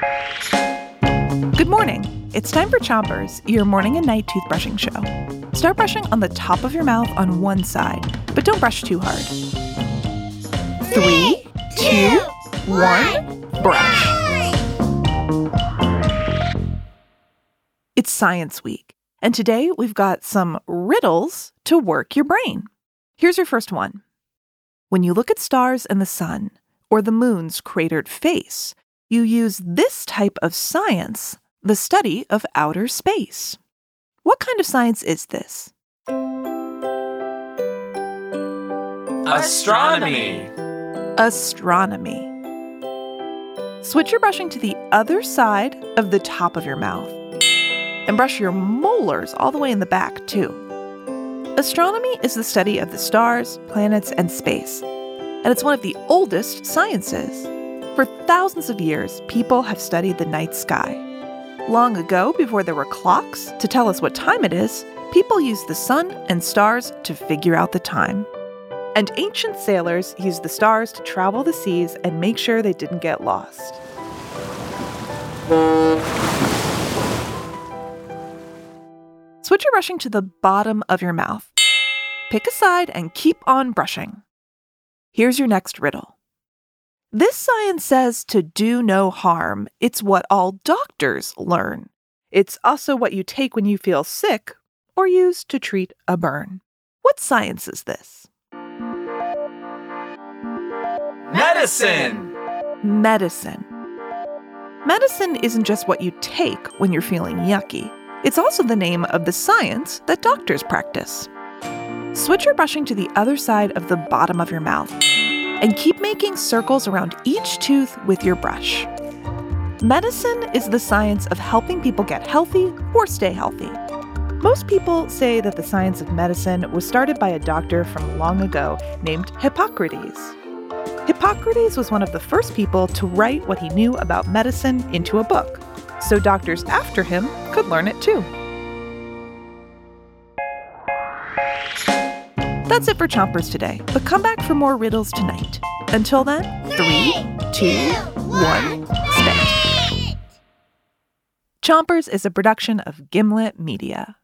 Good morning. It's time for Chompers, your morning and night toothbrushing show. Start brushing on the top of your mouth on one side, but don't brush too hard. Three, two, one, brush. It's Science Week, and today we've got some riddles to work your brain. Here's your first one. When you look at stars and the sun, or the moon's cratered face, you use this type of science, the study of outer space. What kind of science is this? Astronomy. Astronomy. Switch your brushing to the other side of the top of your mouth. And brush your molars all the way in the back, too. Astronomy is the study of the stars, planets, and space. And it's one of the oldest sciences. For thousands of years, people have studied the night sky. Long ago, before there were clocks to tell us what time it is, people used the sun and stars to figure out the time. And ancient sailors used the stars to travel the seas and make sure they didn't get lost. Switch your brushing to the bottom of your mouth. Pick a side and keep on brushing. Here's your next riddle. This science says to do no harm. It's what all doctors learn. It's also what you take when you feel sick or use to treat a burn. What science is this? Medicine. Medicine. Medicine isn't just what you take when you're feeling yucky, it's also the name of the science that doctors practice. Switch your brushing to the other side of the bottom of your mouth and keep making circles around each tooth with your brush. Medicine is the science of helping people get healthy or stay healthy. Most people say that the science of medicine was started by a doctor from long ago named Hippocrates. Hippocrates was one of the first people to write what he knew about medicine into a book, so doctors after him could learn it too. That's it for Chompers today, but come back for more riddles tonight. Until then, three, two, one, spit. Chompers is a production of Gimlet Media.